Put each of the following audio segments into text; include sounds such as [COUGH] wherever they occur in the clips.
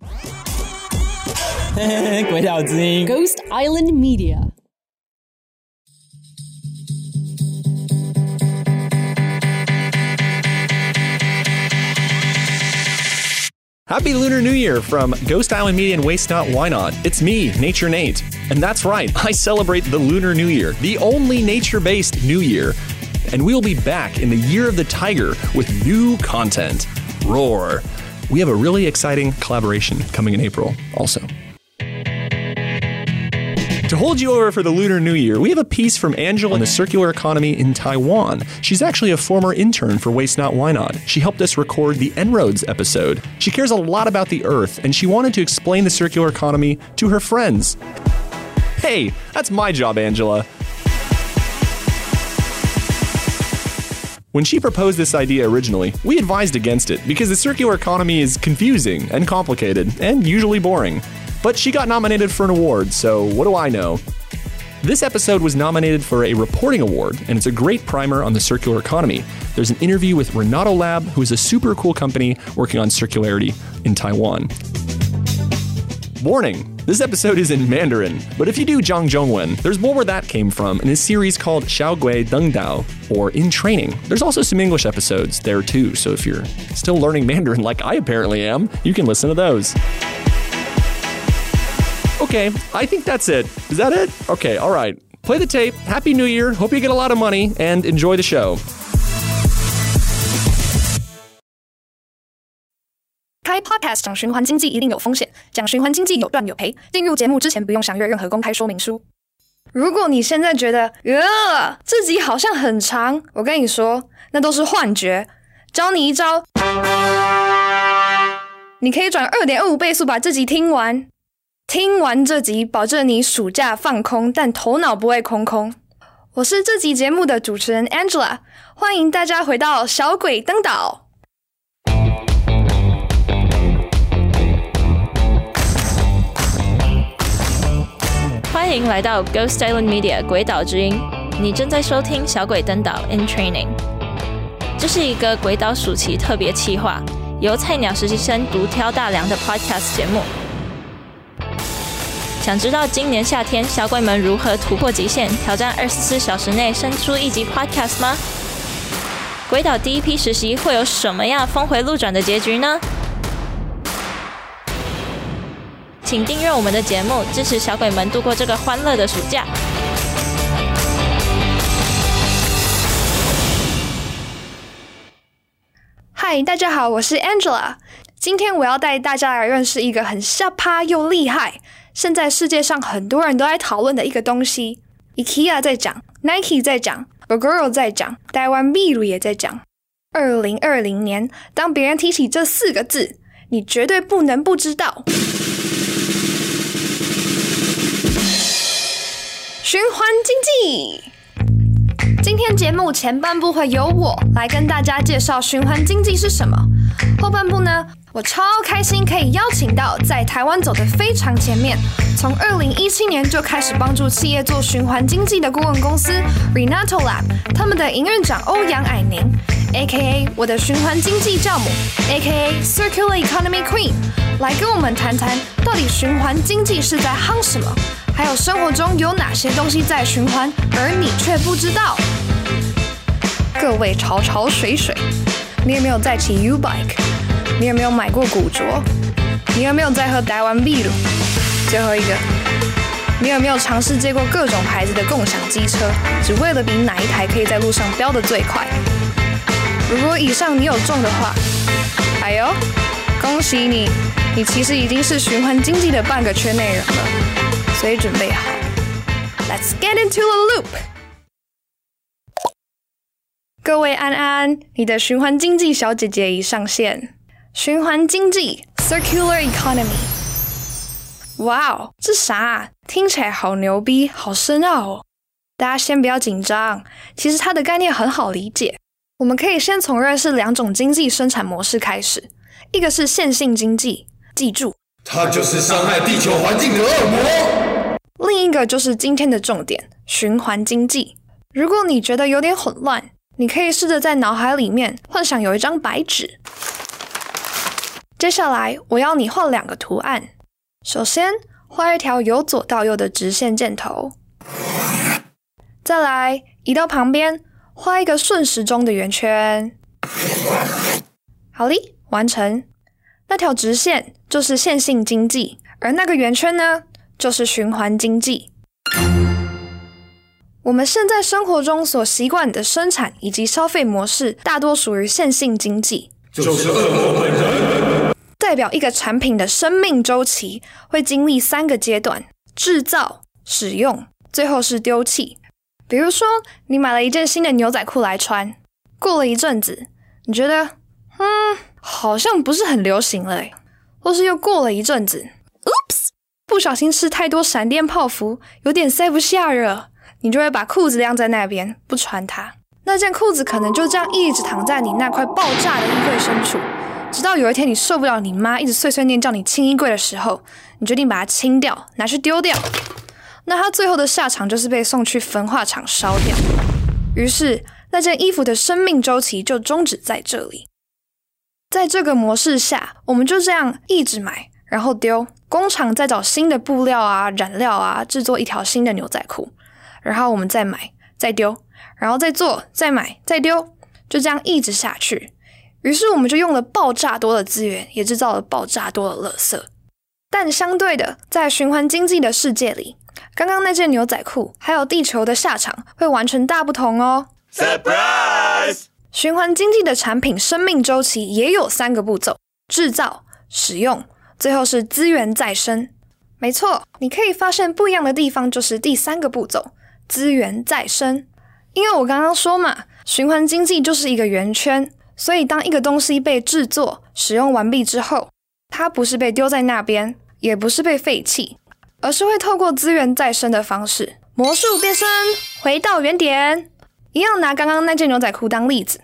[LAUGHS] 鬼岛之音 Ghost Island Media. Happy Lunar New Year from Ghost Island Media and Waste Not Why Not. It's me, Nature Nate. And that's right, I celebrate the Lunar New Year, the only nature based New Year. And we'll be back in the Year of the Tiger with new content. Roar. We have a really exciting collaboration coming in April also. To hold you over for the Lunar New Year, we have a piece from Angela on the circular economy in Taiwan. She's actually a former intern for Waste Not Why Not. She helped us record the En-ROADS episode. She cares a lot about the earth, and she wanted to explain the circular economy to her friends. Hey, that's my job, Angela. When she proposed this idea originally, we advised against it because the circular economy is confusing and complicated and usually boring. But she got nominated for an award, so what do I know? This episode was nominated for a reporting award, and it's a great primer on the circular economy. There's an interview with Renato Lab, who is a super cool company working on circularity in Taiwan. Warning this episode is in Mandarin, but if you do Zhang Zhongwen, there's more where that came from in a series called Xiao Gui Deng Dao, or In Training. There's also some English episodes there too, so if you're still learning Mandarin like I apparently am, you can listen to those. Okay, I think that's it. Is that it? Okay, all right. Play the tape. Happy New Year. Hope you get a lot of money and enjoy the show. 开 Podcast 讲循环经济一定有风险，讲循环经济有赚有赔。进入节目之前不用详阅任何公开说明书。如果你现在觉得，呃，这集好像很长，我跟你说，那都是幻觉。教你一招，你可以转二点二五倍速把这集听完。听完这集，保证你暑假放空，但头脑不会空空。我是这集节目的主持人 Angela，欢迎大家回到小鬼登岛。欢迎来到 Ghost Island Media 鬼岛之音，你正在收听小鬼登岛 In Training。这是一个鬼岛暑期特别企划，由菜鸟实习生独挑大梁的 Podcast 节目。想知道今年夏天小鬼们如何突破极限，挑战二十四小时内生出一集 Podcast 吗？鬼岛第一批实习会有什么样峰回路转的结局呢？请订阅我们的节目，支持小鬼们度过这个欢乐的暑假。嗨，大家好，我是 Angela。今天我要带大家来认识一个很下趴又厉害，现在世界上很多人都在讨论的一个东西。IKEA 在讲，Nike 在讲 b g o r l 在讲，台湾 B 鲁也在讲。二零二零年，当别人提起这四个字，你绝对不能不知道。循环经济。今天节目前半部会由我来跟大家介绍循环经济是什么，后半部呢，我超开心可以邀请到在台湾走得非常前面，从二零一七年就开始帮助企业做循环经济的顾问公司 Renato Lab，他们的营运长欧阳矮宁，A.K.A 我的循环经济教母，A.K.A Circular Economy Queen，来跟我们谈谈到底循环经济是在夯什么。还有生活中有哪些东西在循环，而你却不知道？各位潮潮水水，你有没有在骑 U bike？你有没有买过古着？你有没有在喝台湾 B 露？最后一个，你有没有尝试借过各种牌子的共享机车，只为了比哪一台可以在路上飙得最快？如果以上你有中的话，哎呦，恭喜你，你其实已经是循环经济的半个圈内人了。所以准备好，Let's get into a loop。各位安安，你的循环经济小姐姐已上线。循环经济 （Circular Economy），哇哦，这啥？听起来好牛逼，好深奥哦！大家先不要紧张，其实它的概念很好理解。我们可以先从认识两种经济生产模式开始，一个是线性经济，记住，它就是伤害地球环境的恶魔。另一个就是今天的重点——循环经济。如果你觉得有点混乱，你可以试着在脑海里面幻想有一张白纸，接下来我要你画两个图案，首先画一条由左到右的直线箭头，再来移到旁边画一个顺时钟的圆圈。好哩，完成。那条直线就是线性经济，而那个圆圈呢，就是循环经济。我们现在生活中所习惯的生产以及消费模式，大多属于线性经济。就是恶魔本人。代表一个产品的生命周期会经历三个阶段：制造、使用，最后是丢弃。比如说，你买了一件新的牛仔裤来穿，过了一阵子，你觉得，嗯，好像不是很流行了，或是又过了一阵子，Oops，不小心吃太多闪电泡芙，有点塞不下热，你就会把裤子晾在那边不穿它。那件裤子可能就这样一直躺在你那块爆炸的衣柜深处，直到有一天你受不了你妈一直碎碎念叫你清衣柜的时候，你决定把它清掉，拿去丢掉。那它最后的下场就是被送去焚化厂烧掉。于是那件衣服的生命周期就终止在这里。在这个模式下，我们就这样一直买，然后丢，工厂再找新的布料啊、染料啊，制作一条新的牛仔裤，然后我们再买，再丢。然后再做，再买，再丢，就这样一直下去。于是我们就用了爆炸多的资源，也制造了爆炸多的垃圾。但相对的，在循环经济的世界里，刚刚那件牛仔裤还有地球的下场会完全大不同哦。Surprise！循环经济的产品生命周期也有三个步骤：制造、使用，最后是资源再生。没错，你可以发现不一样的地方就是第三个步骤：资源再生。因为我刚刚说嘛，循环经济就是一个圆圈，所以当一个东西被制作、使用完毕之后，它不是被丢在那边，也不是被废弃，而是会透过资源再生的方式，魔术变身，回到原点。一样拿刚刚那件牛仔裤当例子，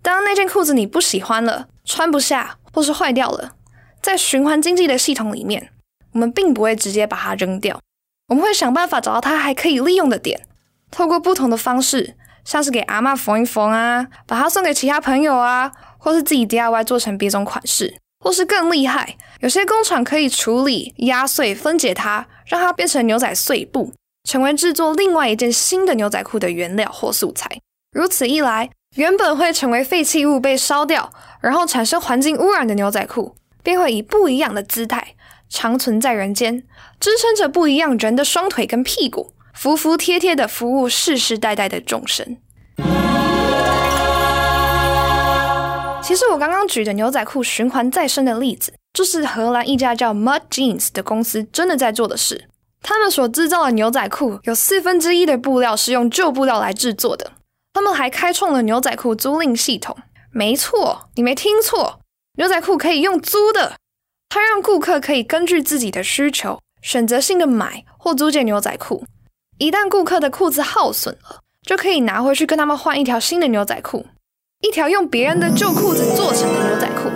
当那件裤子你不喜欢了，穿不下或是坏掉了，在循环经济的系统里面，我们并不会直接把它扔掉，我们会想办法找到它还可以利用的点。透过不同的方式，像是给阿妈缝一缝啊，把它送给其他朋友啊，或是自己 DIY 做成别种款式，或是更厉害，有些工厂可以处理、压碎、分解它，让它变成牛仔碎布，成为制作另外一件新的牛仔裤的原料或素材。如此一来，原本会成为废弃物被烧掉，然后产生环境污染的牛仔裤，便会以不一样的姿态长存在人间，支撑着不一样人的双腿跟屁股。服服帖帖的服务世世代代的众生。其实我刚刚举的牛仔裤循环再生的例子，就是荷兰一家叫 Mud Jeans 的公司真的在做的事。他们所制造的牛仔裤有四分之一的布料是用旧布料来制作的。他们还开创了牛仔裤租赁系统。没错，你没听错，牛仔裤可以用租的。它让顾客可以根据自己的需求，选择性的买或租借牛仔裤。一旦顾客的裤子耗损了，就可以拿回去跟他们换一条新的牛仔裤，一条用别人的旧裤子做成的牛仔裤。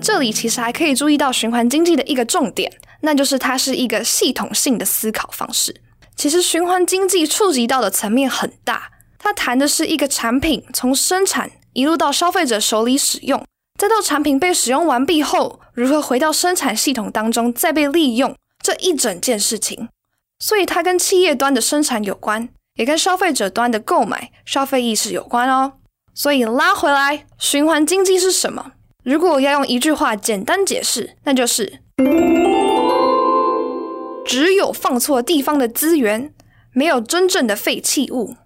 这里其实还可以注意到循环经济的一个重点，那就是它是一个系统性的思考方式。其实循环经济触及到的层面很大，它谈的是一个产品从生产一路到消费者手里使用，再到产品被使用完毕后如何回到生产系统当中再被利用这一整件事情。所以它跟企业端的生产有关，也跟消费者端的购买、消费意识有关哦。所以拉回来，循环经济是什么？如果要用一句话简单解释，那就是：只有放错地方的资源，没有真正的废弃物。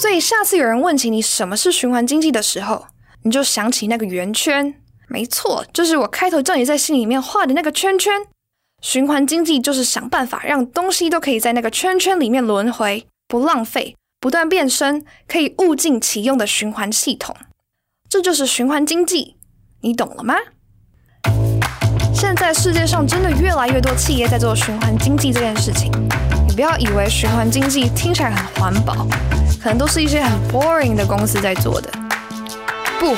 所以下次有人问起你什么是循环经济的时候，你就想起那个圆圈。没错，就是我开头叫你在心里面画的那个圈圈。循环经济就是想办法让东西都可以在那个圈圈里面轮回，不浪费，不断变身，可以物尽其用的循环系统。这就是循环经济，你懂了吗？现在世界上真的越来越多企业在做循环经济这件事情。不要以为循环经济听起来很环保，可能都是一些很 boring 的公司在做的。不，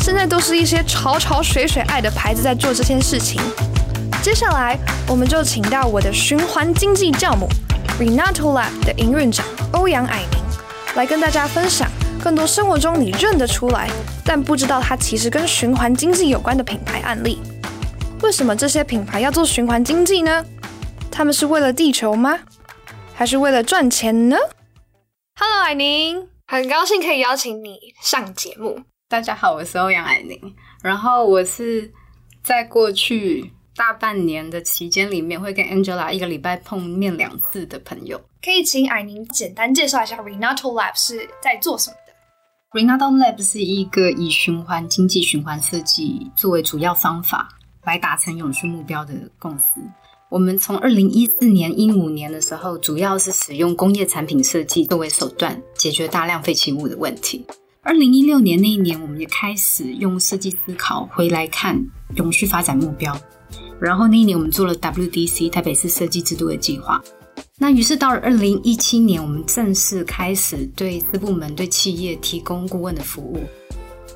现在都是一些潮潮水水爱的牌子在做这件事情。接下来，我们就请到我的循环经济教母 Renato Lab 的营运长欧阳矮明，来跟大家分享更多生活中你认得出来，但不知道它其实跟循环经济有关的品牌案例。为什么这些品牌要做循环经济呢？他们是为了地球吗？还是为了赚钱呢？Hello，海宁，很高兴可以邀请你上节目。大家好，我是欧阳海宁，然后我是在过去大半年的期间里面，会跟 Angela 一个礼拜碰面两次的朋友。可以请海宁简单介绍一下 Renato Lab 是在做什么的？Renato Lab 是一个以循环经济、循环设计作为主要方法来达成永续目标的公司。我们从二零一四年、一五年的时候，主要是使用工业产品设计作为手段，解决大量废弃物的问题。二零一六年那一年，我们也开始用设计思考回来看永续发展目标。然后那一年，我们做了 WDC 台北市设计制度的计划。那于是到了二零一七年，我们正式开始对私部门、对企业提供顾问的服务。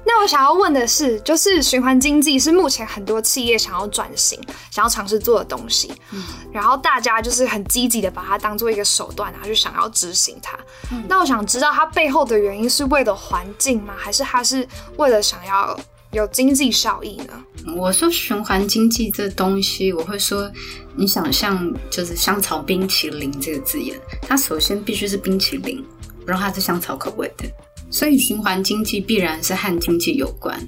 那我想要问的是，就是循环经济是目前很多企业想要转型、想要尝试做的东西，嗯，然后大家就是很积极的把它当做一个手段，然后就想要执行它。那我想知道它背后的原因是为了环境吗？还是它是为了想要有经济效益呢？我说循环经济这东西，我会说，你想象就是香草冰淇淋这个字眼，它首先必须是冰淇淋，然后它是香草口味的。所以循环经济必然是和经济有关。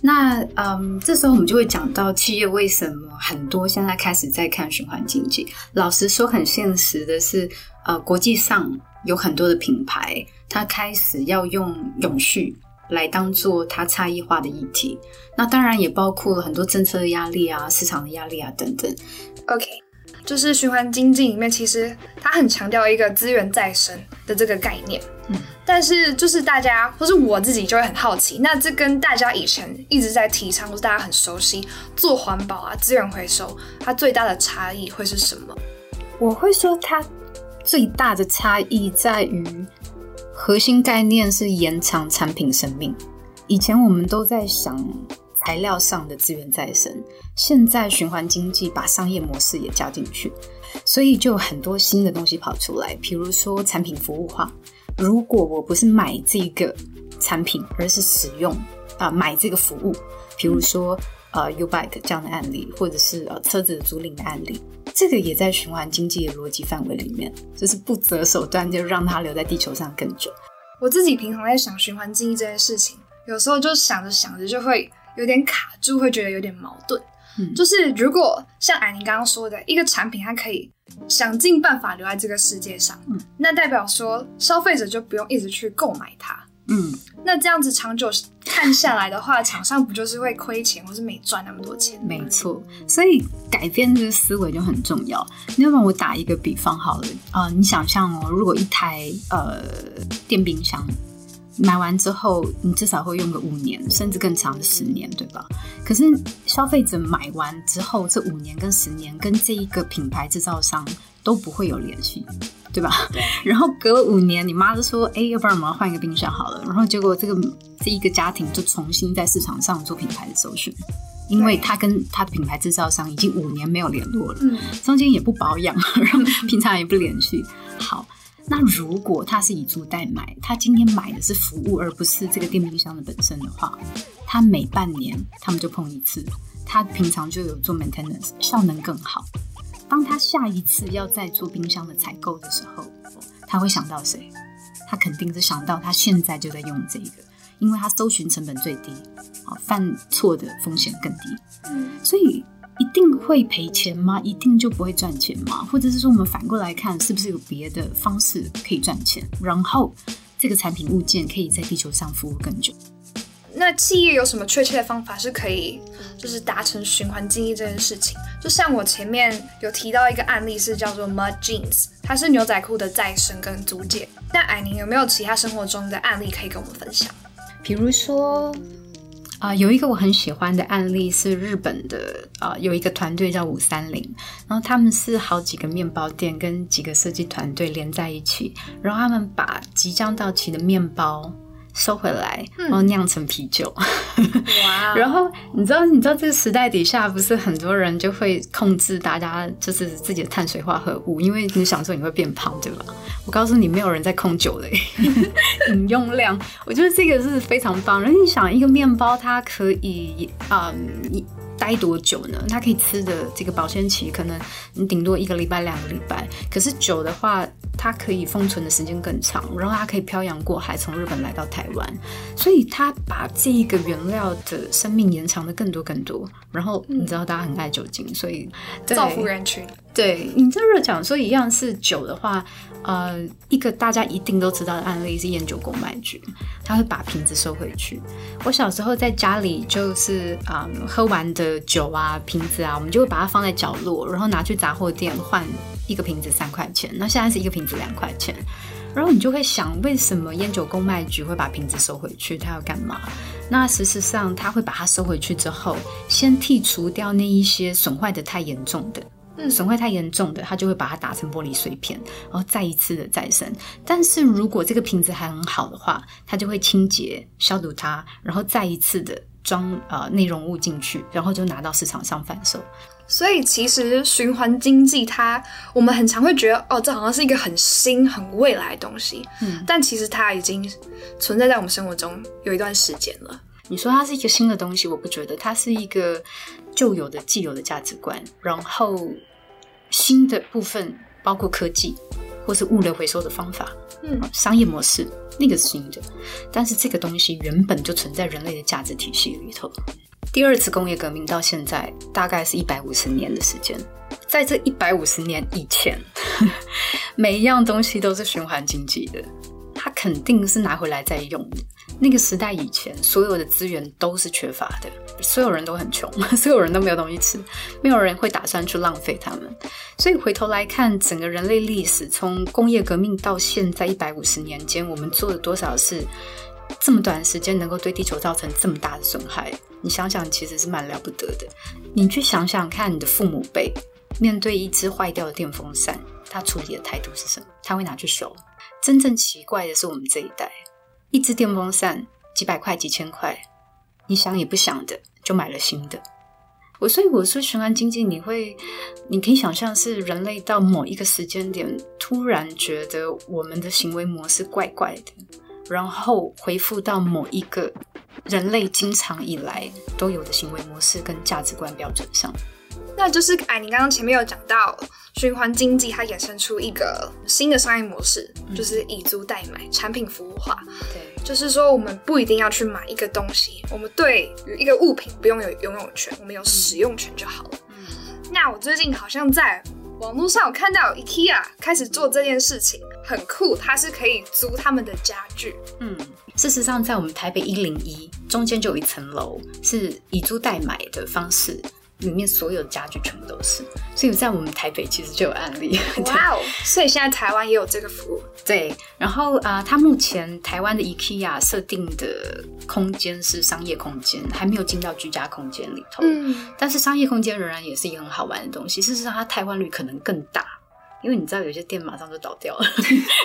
那嗯，这时候我们就会讲到企业为什么很多现在开始在看循环经济。老实说，很现实的是，呃，国际上有很多的品牌，它开始要用永续来当做它差异化的议题。那当然也包括了很多政策的压力啊、市场的压力啊等等。OK。就是循环经济里面，其实它很强调一个资源再生的这个概念。嗯，但是就是大家或是我自己就会很好奇，那这跟大家以前一直在提倡，或是大家很熟悉做环保啊、资源回收，它最大的差异会是什么？我会说，它最大的差异在于核心概念是延长产品生命。以前我们都在想。材料上的资源再生，现在循环经济把商业模式也加进去，所以就有很多新的东西跑出来。比如说产品服务化，如果我不是买这个产品，而是使用啊买这个服务，比如说呃 U Bike 这样的案例，或者是呃车子租赁的案例，这个也在循环经济的逻辑范围里面，就是不择手段就让它留在地球上更久。我自己平常在想循环经济这件事情，有时候就想着想着就会。有点卡住，会觉得有点矛盾。嗯，就是如果像艾宁刚刚说的，一个产品它可以想尽办法留在这个世界上，嗯，那代表说消费者就不用一直去购买它。嗯，那这样子长久看下来的话，厂商不就是会亏钱，或是没赚那么多钱？没错，所以改变这个思维就很重要。要不然我打一个比方好了啊，你想象哦，如果一台呃电冰箱。买完之后，你至少会用个五年，甚至更长的十年，对吧？可是消费者买完之后，这五年跟十年跟这一个品牌制造商都不会有联系，对吧？然后隔了五年，你妈就说：“哎，要不然我们换一个冰箱好了。”然后结果这个这一个家庭就重新在市场上做品牌的搜寻，因为他跟他的品牌制造商已经五年没有联络了，中间也不保养，然后平常也不联系。好。那如果他是以租代买，他今天买的是服务，而不是这个电冰箱的本身的话，他每半年他们就碰一次，他平常就有做 maintenance，效能更好。当他下一次要再做冰箱的采购的时候，他会想到谁？他肯定是想到他现在就在用这个，因为他搜寻成本最低，啊，犯错的风险更低。嗯，所以。一定会赔钱吗？一定就不会赚钱吗？或者是说，我们反过来看，是不是有别的方式可以赚钱？然后这个产品物件可以在地球上服务更久？那企业有什么确切的方法是可以，就是达成循环经济这件事情？就像我前面有提到一个案例，是叫做 Mud Jeans，它是牛仔裤的再生跟租借。那艾宁有没有其他生活中的案例可以跟我们分享？比如说。啊，有一个我很喜欢的案例是日本的啊，有一个团队叫五三零，然后他们是好几个面包店跟几个设计团队连在一起，然后他们把即将到期的面包收回来，然后酿成啤酒。哇 [LAUGHS] 然后你知道，你知道这个时代底下，不是很多人就会控制大家就是自己的碳水化合物，因为你想说你会变胖，对吧？我告诉你，没有人在控酒的 [LAUGHS] 饮用量。我觉得这个是非常棒。然后你想，一个面包它可以啊、嗯待多久呢？它可以吃的这个保鲜期，可能你顶多一个礼拜、两个礼拜。可是酒的话，它可以封存的时间更长，然后它可以漂洋过海从日本来到台湾，所以它把这一个原料的生命延长的更多更多。然后你知道大家很爱酒精，所以造福人群。对你这热讲说一样是酒的话，呃，一个大家一定都知道的案例是烟酒公卖局，他会把瓶子收回去。我小时候在家里就是啊、嗯喝完的酒啊瓶子啊，我们就会把它放在角落，然后拿去杂货店换一个瓶子三块钱，那现在是一个瓶子两块钱。然后你就会想，为什么烟酒公卖局会把瓶子收回去？他要干嘛？那事实上，他会把它收回去之后，先剔除掉那一些损坏的太严重的。损坏太严重的，他就会把它打成玻璃碎片，然后再一次的再生。但是如果这个瓶子还很好的话，它就会清洁消毒它，然后再一次的装呃内容物进去，然后就拿到市场上贩售。所以其实循环经济它，我们很常会觉得哦，这好像是一个很新、很未来的东西，嗯但其实它已经存在在我们生活中有一段时间了。你说它是一个新的东西，我不觉得，它是一个旧有的、既有的价值观，然后新的部分包括科技或是物流回收的方法，嗯，商业模式那个是新的，但是这个东西原本就存在人类的价值体系里头。第二次工业革命到现在大概是一百五十年的时间，在这一百五十年以前，[LAUGHS] 每一样东西都是循环经济的，他肯定是拿回来再用的。那个时代以前，所有的资源都是缺乏的，所有人都很穷，[LAUGHS] 所有人都没有东西吃，没有人会打算去浪费它们。所以回头来看，整个人类历史，从工业革命到现在一百五十年间，我们做了多少事？这么短的时间能够对地球造成这么大的损害，你想想，其实是蛮了不得的。你去想想看，你的父母辈面对一只坏掉的电风扇，他处理的态度是什么？他会拿去修。真正奇怪的是我们这一代，一只电风扇几百块、几千块，你想也不想的就买了新的。我所以我说循环经济，你会，你可以想象是人类到某一个时间点，突然觉得我们的行为模式怪怪的，然后回复到某一个人类经常以来都有的行为模式跟价值观标准上。那就是哎，你刚刚前面有讲到循环经济，它衍生出一个新的商业模式，就是以租代买，产品服务化。对，就是说，我们不一定要去买一个东西，我们对于一个物品不用有拥有权，我们有使用权就好了。嗯那我最近好像在网络上有看到 IKEA 开始做这件事情，很酷，它是可以租他们的家具。嗯，事实上，在我们台北一零一中间就有一层楼是以租代买的方式，里面所有的家具全部都是，所以在我们台北其实就有案例。哇哦！[LAUGHS] 所以现在台湾也有这个服务。对，然后啊、呃，它目前台湾的 IKEA 设定的空间是商业空间，还没有进到居家空间里头。嗯，但是商业空间仍然也是一个很好玩的东西。事实上，它台湾率可能更大，因为你知道有些店马上就倒掉了，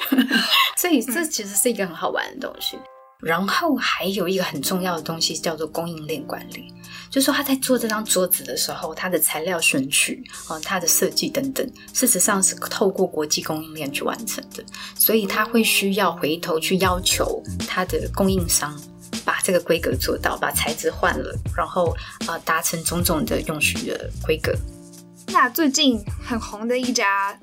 [LAUGHS] 所以这其实是一个很好玩的东西。然后还有一个很重要的东西叫做供应链管理，就是说他在做这张桌子的时候，它的材料选取啊、它的设计等等，事实上是透过国际供应链去完成的，所以他会需要回头去要求他的供应商把这个规格做到，把材质换了，然后呃达成种种的用许的规格。那最近很红的一家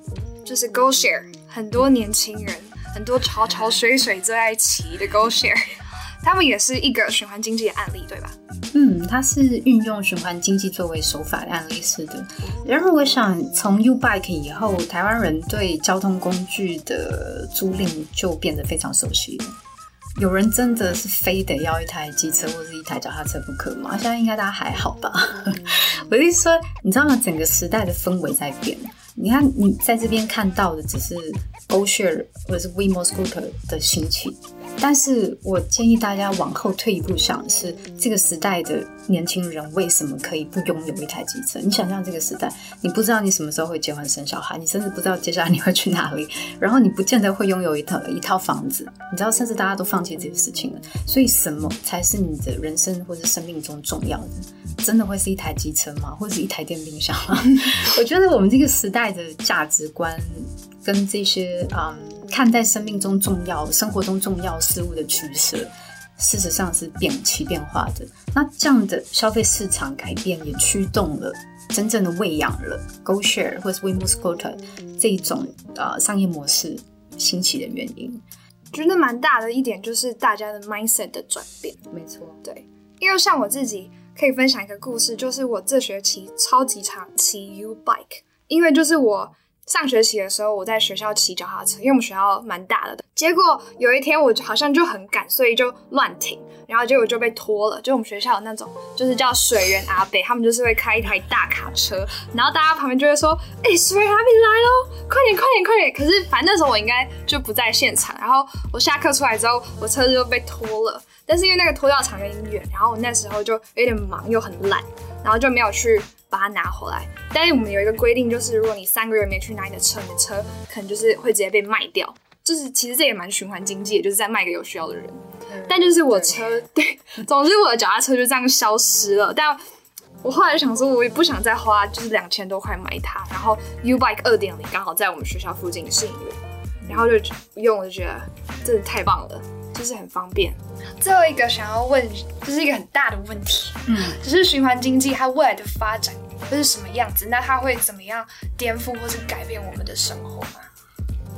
就是 GoShare，很多年轻人。很多潮潮水水最爱骑的 GoShare，[LAUGHS] 他们也是一个循环经济的案例，对吧？嗯，它是运用循环经济作为手法的案例式的。然后我想，从 U Bike 以后，台湾人对交通工具的租赁就变得非常熟悉了。有人真的是非得要一台机车或是一台脚踏车不可吗？现在应该大家还好吧？[LAUGHS] 我的意思说，你知道吗？整个时代的氛围在变。你看，你在这边看到的只是GoShare 或者是 WeMo Scooter 的兴起， 但是我建议大家往后退一步想，是这个时代的年轻人为什么可以不拥有一台机车？你想象这个时代，你不知道你什么时候会结婚生小孩，你甚至不知道接下来你会去哪里，然后你不见得会拥有一套一套房子，你知道，甚至大家都放弃这些事情了。所以，什么才是你的人生或者生命中重要的？真的会是一台机车吗？或者是一台电冰箱吗？我觉得我们这个时代的价值观跟这些嗯。看待生命中重要、生活中重要事物的取舍，事实上是变起变化的。那这样的消费市场改变，也驱动了真正的喂养了 Go Share 或是 We Must Go To 这一种呃商业模式兴起的原因。觉得蛮大的一点就是大家的 mindset 的转变。没错，对，因为像我自己可以分享一个故事，就是我这学期超级常骑 U bike，因为就是我。上学期的时候，我在学校骑脚踏车，因为我们学校蛮大的。结果有一天，我好像就很赶，所以就乱停，然后结果就被拖了。就我们学校有那种，就是叫水源阿北，他们就是会开一台大卡车，然后大家旁边就会说：“哎，水源阿北来喽，快点，快点，快点！”可是反正那时候我应该就不在现场。然后我下课出来之后，我车子就被拖了。但是因为那个拖吊场有点远，然后我那时候就有点忙又很懒，然后就没有去。把它拿回来，但是我们有一个规定，就是如果你三个月没去拿你的车，你的车可能就是会直接被卖掉。就是其实这也蛮循环经济，就是在卖给有需要的人。但就是我车，对，[LAUGHS] 总之我的脚踏车就这样消失了。但我后来想说，我也不想再花就是两千多块买它。然后 U Bike 二点零刚好在我们学校附近试营运，然后就用，我就觉得真的太棒了。就是很方便。最后一个想要问，这是一个很大的问题，嗯，就是循环经济它未来的发展会是什么样子？那它会怎么样颠覆或是改变我们的生活吗？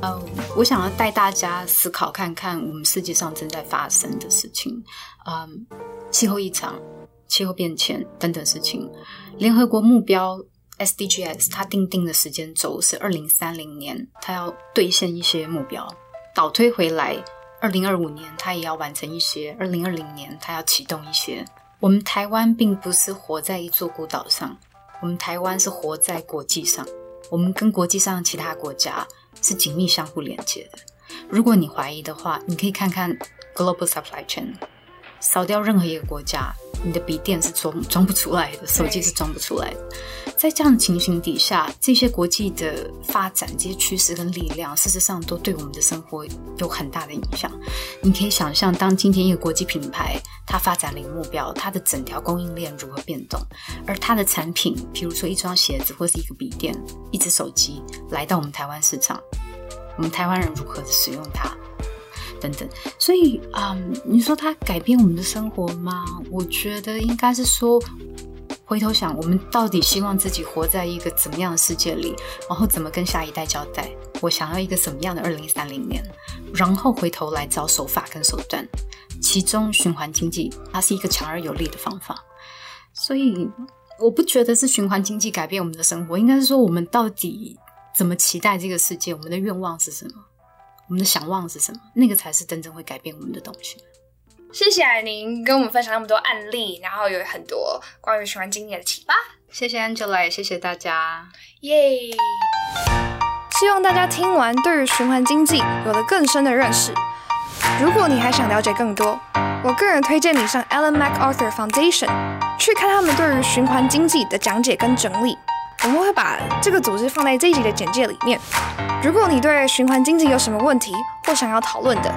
嗯，我想要带大家思考看看我们世界上正在发生的事情，嗯，气候异常、气候变迁等等事情。联合国目标 SDGs 它定定的时间轴是二零三零年，它要兑现一些目标，倒推回来。二零二五年，它也要完成一些；二零二零年，它要启动一些。我们台湾并不是活在一座孤岛上，我们台湾是活在国际上。我们跟国际上其他国家是紧密相互连接的。如果你怀疑的话，你可以看看 Global Supply Chain，扫掉任何一个国家。你的笔电是装装不出来的，手机是装不出来的。在这样的情形底下，这些国际的发展、这些趋势跟力量，事实上都对我们的生活有很大的影响。你可以想象，当今天一个国际品牌它发展了一个目标，它的整条供应链如何变动，而它的产品，比如说一双鞋子或是一个笔电、一只手机，来到我们台湾市场，我们台湾人如何使用它？等等，所以啊，你说它改变我们的生活吗？我觉得应该是说，回头想，我们到底希望自己活在一个怎么样的世界里，然后怎么跟下一代交代？我想要一个什么样的二零三零年？然后回头来找手法跟手段，其中循环经济它是一个强而有力的方法。所以我不觉得是循环经济改变我们的生活，应该是说我们到底怎么期待这个世界？我们的愿望是什么？我们的想望是什么？那个才是真正会改变我们的东西。谢谢您跟我们分享那么多案例，然后有很多关于循环经济的启发。谢谢 Angela，也谢谢大家，耶！希望大家听完对于循环经济有了更深的认识。如果你还想了解更多，我个人推荐你上 Ellen MacArthur Foundation 去看他们对于循环经济的讲解跟整理。我们会把这个组织放在这一集的简介里面。如果你对循环经济有什么问题或想要讨论的，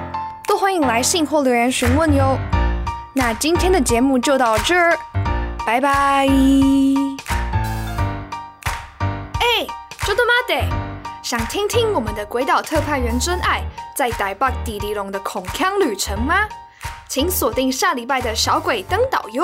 都欢迎来信或留言询问哟。那今天的节目就到这儿，拜拜。哎，周德玛德，想听听我们的鬼岛特派员真爱在台北迪迪龙的恐腔旅程吗？请锁定下礼拜的小鬼登岛哟。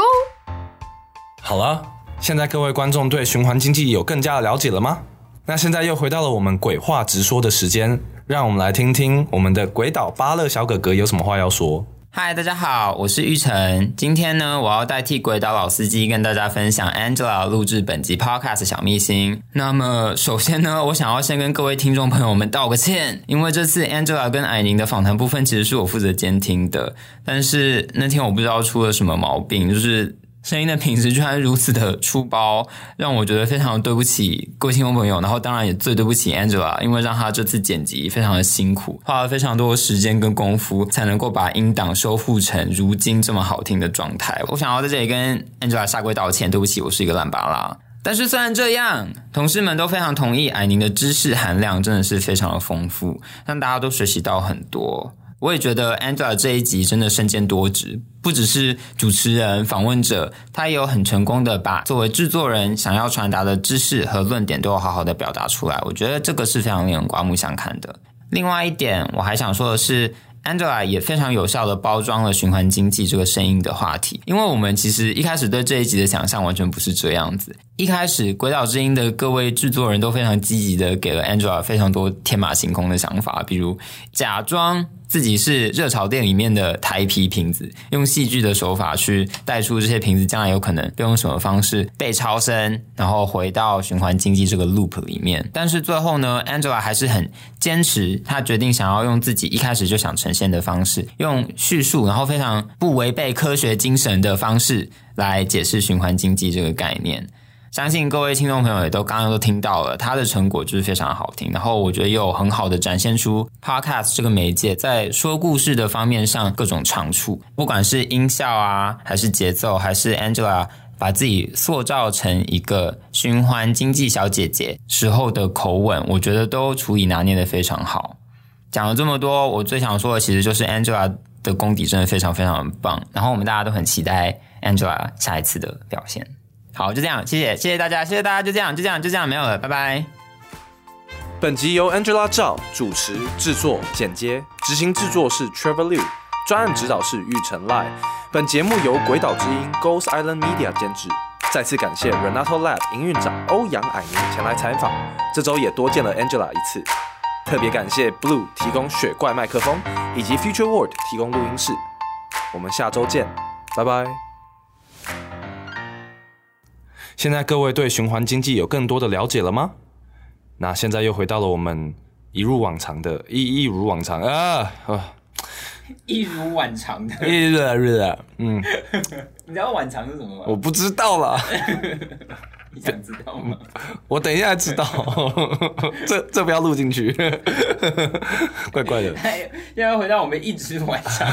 好了，现在各位观众对循环经济有更加的了解了吗？那现在又回到了我们鬼话直说的时间，让我们来听听我们的鬼岛巴乐小哥哥有什么话要说。嗨，大家好，我是玉成。今天呢，我要代替鬼岛老司机跟大家分享 Angela 录制本集 Podcast 小秘辛。那么，首先呢，我想要先跟各位听众朋友们道个歉，因为这次 Angela 跟艾宁的访谈部分其实是我负责监听的，但是那天我不知道出了什么毛病，就是。声音的品质居然如此的粗暴，让我觉得非常对不起各位听众朋友，然后当然也最对不起 Angela，因为让她这次剪辑非常的辛苦，花了非常多的时间跟功夫，才能够把音档修复成如今这么好听的状态。我想要在这里跟 Angela 下跪道歉，对不起，我是一个烂巴拉。但是虽然这样，同事们都非常同意，矮宁的知识含量真的是非常的丰富，让大家都学习到很多。我也觉得 Angela 这一集真的身兼多职，不只是主持人、访问者，他也有很成功的把作为制作人想要传达的知识和论点都有好好的表达出来。我觉得这个是非常令人刮目相看的。另外一点，我还想说的是。Angela 也非常有效的包装了循环经济这个声音的话题，因为我们其实一开始对这一集的想象完全不是这样子。一开始鬼岛之音的各位制作人都非常积极的给了 Angela 非常多天马行空的想法，比如假装。自己是热潮店里面的台皮瓶子，用戏剧的手法去带出这些瓶子将来有可能用什么方式被超生，然后回到循环经济这个 loop 里面。但是最后呢，Angela 还是很坚持，她决定想要用自己一开始就想呈现的方式，用叙述，然后非常不违背科学精神的方式来解释循环经济这个概念。相信各位听众朋友也都刚刚都听到了，它的成果就是非常好听。然后我觉得又很好的展现出 podcast 这个媒介在说故事的方面上各种长处，不管是音效啊，还是节奏，还是 Angela 把自己塑造成一个循环经济小姐姐时候的口吻，我觉得都处理拿捏的非常好。讲了这么多，我最想说的其实就是 Angela 的功底真的非常非常棒。然后我们大家都很期待 Angela 下一次的表现。好，就这样，谢谢，谢谢大家，谢谢大家，就这样，就这样，就这样，没有了，拜拜。本集由 Angela Zhao 主持、制作、剪接，执行制作是 Trevor Liu，专案指导是玉成赖。本节目由鬼岛之音 Ghost Island Media 监制。再次感谢 Renato Lab 营运长欧阳矮宁前来采访，这周也多见了 Angela 一次。特别感谢 Blue 提供雪怪麦克风，以及 Future Word 提供录音室。我们下周见，拜拜。现在各位对循环经济有更多的了解了吗？那现在又回到了我们一如往常的，一一如往常啊啊，一如往常的，[LAUGHS] 一日日啊，嗯，[LAUGHS] 你知道往常是什么吗？我不知道了，[LAUGHS] 你想知道吗？我等一下知道，这这不要录进去，怪怪的。现在回到我们一直晚上。